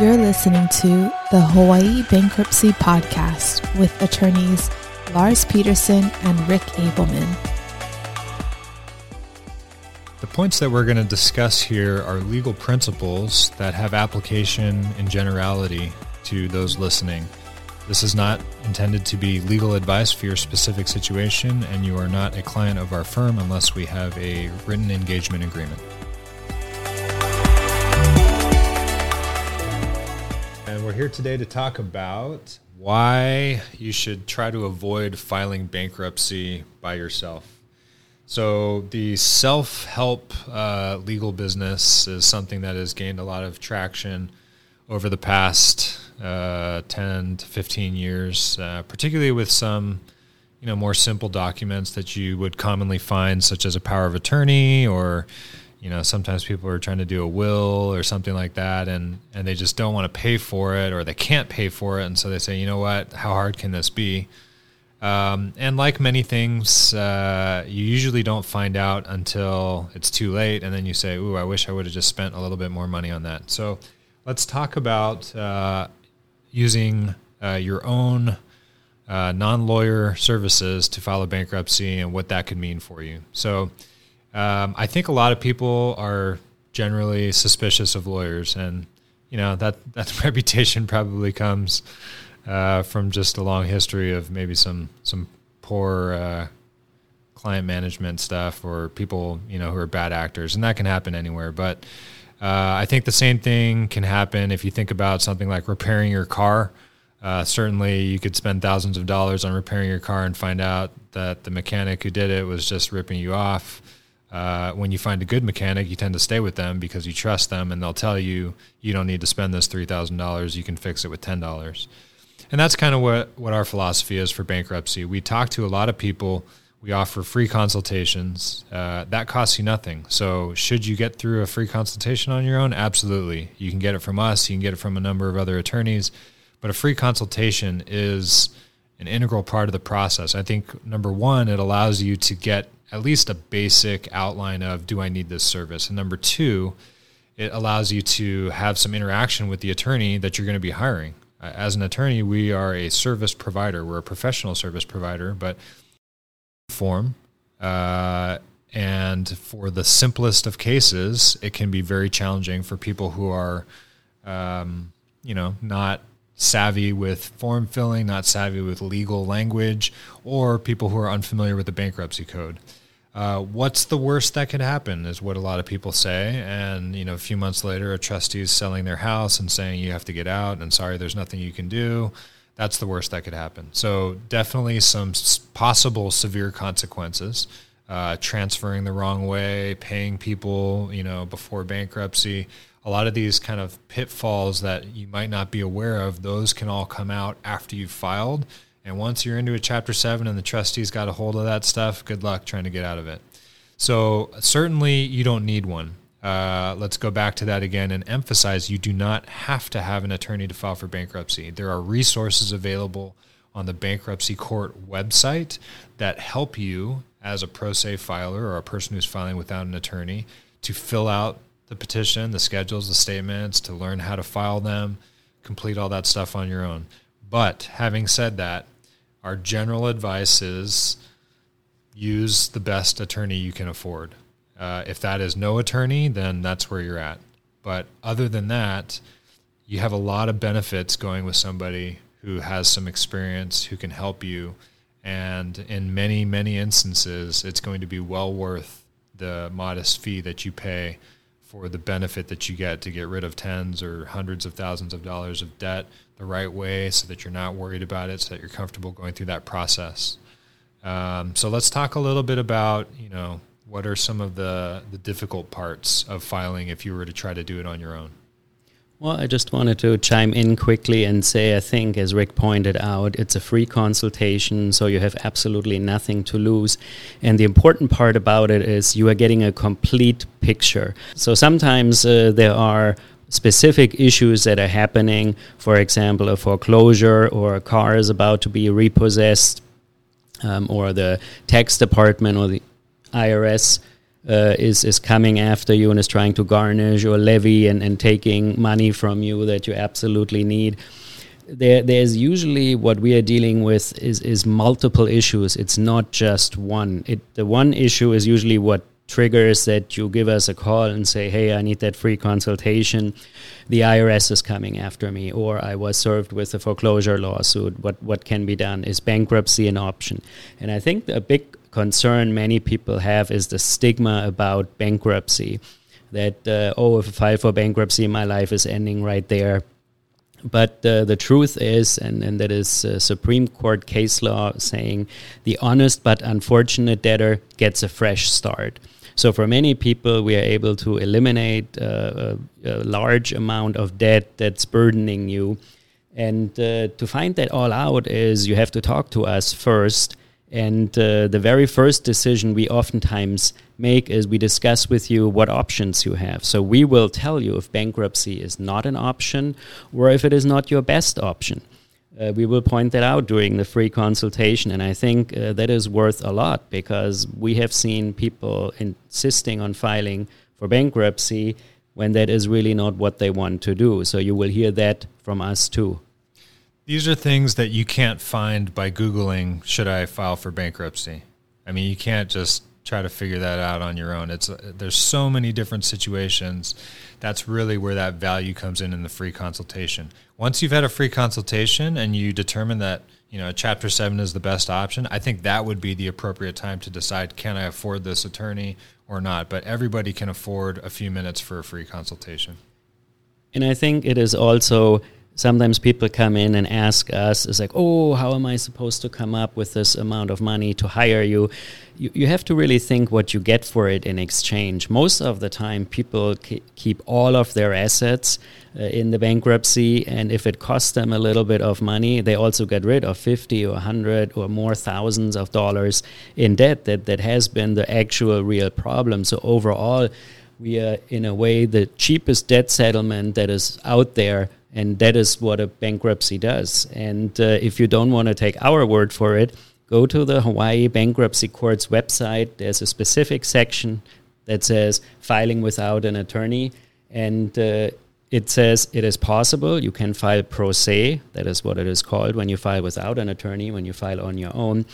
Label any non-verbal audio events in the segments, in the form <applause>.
You're listening to the Hawaii Bankruptcy Podcast with attorneys Lars Peterson and Rick Abelman. The points that we're going to discuss here are legal principles that have application in generality to those listening. This is not intended to be legal advice for your specific situation, and you are not a client of our firm unless we have a written engagement agreement. And we're here today to talk about why you should try to avoid filing bankruptcy by yourself. So, the self help uh, legal business is something that has gained a lot of traction over the past uh, 10 to 15 years, uh, particularly with some you know more simple documents that you would commonly find, such as a power of attorney or you know sometimes people are trying to do a will or something like that and and they just don't want to pay for it or they can't pay for it and so they say you know what? How hard can this be? Um, and like many things uh, you usually don't find out until it's too late and then you say ooh i wish i would have just spent a little bit more money on that. So let's talk about uh, using uh, your own uh, non-lawyer services to file a bankruptcy and what that could mean for you. So um, I think a lot of people are generally suspicious of lawyers, and you know that <laughs> that reputation probably comes uh, from just a long history of maybe some some poor uh, client management stuff or people you know who are bad actors, and that can happen anywhere. But uh, I think the same thing can happen if you think about something like repairing your car. Uh, certainly, you could spend thousands of dollars on repairing your car and find out that the mechanic who did it was just ripping you off. Uh, when you find a good mechanic, you tend to stay with them because you trust them, and they'll tell you you don't need to spend this three thousand dollars. You can fix it with ten dollars, and that's kind of what what our philosophy is for bankruptcy. We talk to a lot of people. We offer free consultations. Uh, that costs you nothing. So, should you get through a free consultation on your own? Absolutely. You can get it from us. You can get it from a number of other attorneys. But a free consultation is an integral part of the process. I think number one, it allows you to get at least a basic outline of do I need this service? And number two, it allows you to have some interaction with the attorney that you're going to be hiring. As an attorney, we are a service provider. We're a professional service provider, but form. Uh, and for the simplest of cases, it can be very challenging for people who are, um, you know, not savvy with form filling, not savvy with legal language, or people who are unfamiliar with the bankruptcy code. Uh, what's the worst that could happen is what a lot of people say. And, you know, a few months later, a trustee is selling their house and saying you have to get out and sorry, there's nothing you can do. That's the worst that could happen. So, definitely some possible severe consequences. Uh, transferring the wrong way, paying people, you know, before bankruptcy. A lot of these kind of pitfalls that you might not be aware of, those can all come out after you've filed and once you're into a chapter seven and the trustees got a hold of that stuff, good luck trying to get out of it. So, certainly, you don't need one. Uh, let's go back to that again and emphasize you do not have to have an attorney to file for bankruptcy. There are resources available on the bankruptcy court website that help you as a pro se filer or a person who's filing without an attorney to fill out the petition, the schedules, the statements, to learn how to file them, complete all that stuff on your own. But having said that, our general advice is use the best attorney you can afford. Uh, if that is no attorney, then that's where you're at. But other than that, you have a lot of benefits going with somebody who has some experience, who can help you. And in many, many instances, it's going to be well worth the modest fee that you pay for the benefit that you get to get rid of tens or hundreds of thousands of dollars of debt the right way so that you're not worried about it, so that you're comfortable going through that process. Um, so let's talk a little bit about, you know, what are some of the, the difficult parts of filing if you were to try to do it on your own? Well, I just wanted to chime in quickly and say I think, as Rick pointed out, it's a free consultation, so you have absolutely nothing to lose. And the important part about it is you are getting a complete picture. So sometimes uh, there are specific issues that are happening, for example, a foreclosure or a car is about to be repossessed, um, or the tax department or the IRS uh, is is coming after you and is trying to garnish or levy and, and taking money from you that you absolutely need. There, there's usually what we are dealing with is is multiple issues. It's not just one. It the one issue is usually what triggers that you give us a call and say, "Hey, I need that free consultation. The IRS is coming after me, or I was served with a foreclosure lawsuit. What what can be done? Is bankruptcy an option?" And I think a big concern many people have is the stigma about bankruptcy that, uh, oh, if I file for bankruptcy, my life is ending right there. But uh, the truth is, and, and that is uh, Supreme Court case law saying the honest but unfortunate debtor gets a fresh start. So, for many people, we are able to eliminate uh, a, a, large amount of debt that's burdening you. And uh, to find that all out is you have to talk to us first and uh, the very first decision we oftentimes make is we discuss with you what options you have. So we will tell you if bankruptcy is not an option or if it is not your best option. Uh, we will point that out during the free consultation. And I think uh, that is worth a lot because we have seen people insisting on filing for bankruptcy when that is really not what they want to do. So you will hear that from us too. These are things that you can't find by Googling, should I file for bankruptcy? I mean, you can't just try to figure that out on your own. It's uh, there's so many different situations. That's really where that value comes in in the free consultation. Once you've had a free consultation and you determine that you know chapter 7 is the best option, I think that would be the appropriate time to decide can I afford this attorney or not. But everybody can afford a few minutes for a free consultation. And I think it is also sometimes people come in and ask us, "Is like, oh, how am I supposed to come up with this amount of money to hire you?" You, you have to really think what you get for it in exchange. Most of the time, people keep all of their assets uh, in the bankruptcy, and if it costs them a little bit of money, they also get rid of 50 or 100 or more thousands of dollars in debt that, that has been the actual real problem. So, overall, we are, in a way, the cheapest debt settlement that is out there and that is what a bankruptcy does. And uh, if you don't want to take our word for it, go to the Hawaii Bankruptcy Court's website. There's a specific section that says filing without an attorney. And uh, it says it is possible. You can file pro se. That is what it is called when you file without an attorney, when you file on your own.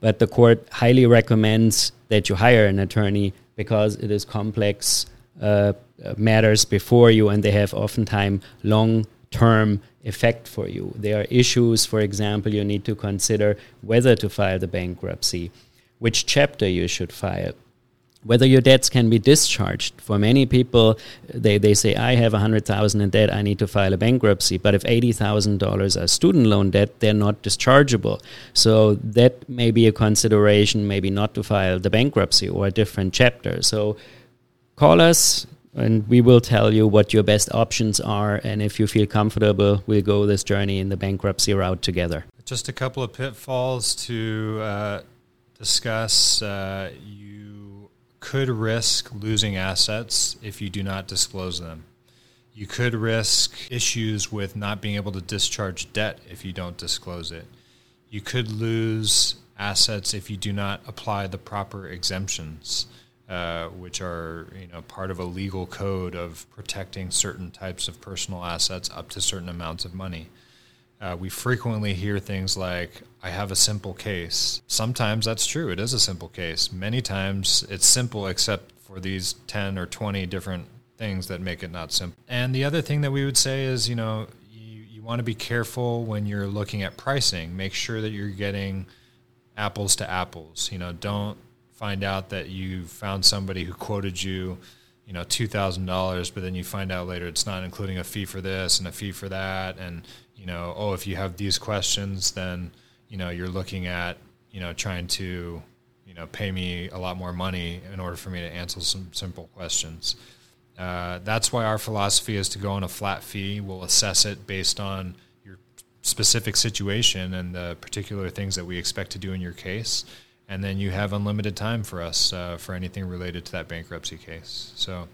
But the court highly recommends that you hire an attorney because it is complex uh, matters before you and they have oftentimes long term effect for you. There are issues, for example, you need to consider whether to file the bankruptcy, which chapter you should file, whether your debts can be discharged. For many people, they, they say, I have 100000 in debt, I need to file a bankruptcy. But if $80,000 are student loan debt, they're not dischargeable. So that may be a consideration, maybe not to file the bankruptcy or a different chapter. So call us, and we will tell you what your best options are. And if you feel comfortable, we'll go this journey in the bankruptcy route together. Just a couple of pitfalls to uh, discuss. Uh, you could risk losing assets if you do not disclose them. You could risk issues with not being able to discharge debt if you don't disclose it. You could lose assets if you do not apply the proper exemptions. Uh, which are you know part of a legal code of protecting certain types of personal assets up to certain amounts of money. Uh, we frequently hear things like, "I have a simple case." Sometimes that's true; it is a simple case. Many times it's simple, except for these ten or twenty different things that make it not simple. And the other thing that we would say is, you know, you, you want to be careful when you're looking at pricing. Make sure that you're getting apples to apples. You know, don't find out that you found somebody who quoted you, you know, two thousand dollars, but then you find out later it's not including a fee for this and a fee for that, and you know, oh, if you have these questions, then you know you're looking at you know trying to you know pay me a lot more money in order for me to answer some simple questions. Uh, that's why our philosophy is to go on a flat fee. We'll assess it based on your specific situation and the particular things that we expect to do in your case and then you have unlimited time for us uh, for anything related to that bankruptcy case. So,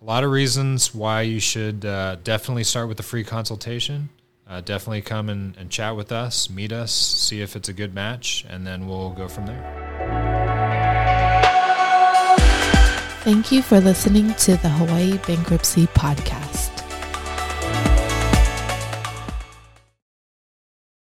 a lot of reasons why you should uh, definitely start with the free consultation. Uh, definitely come and, and chat with us, meet us, see if it's a good match, and then we'll go from there. Thank you for listening to the Hawaii Bankruptcy Podcast.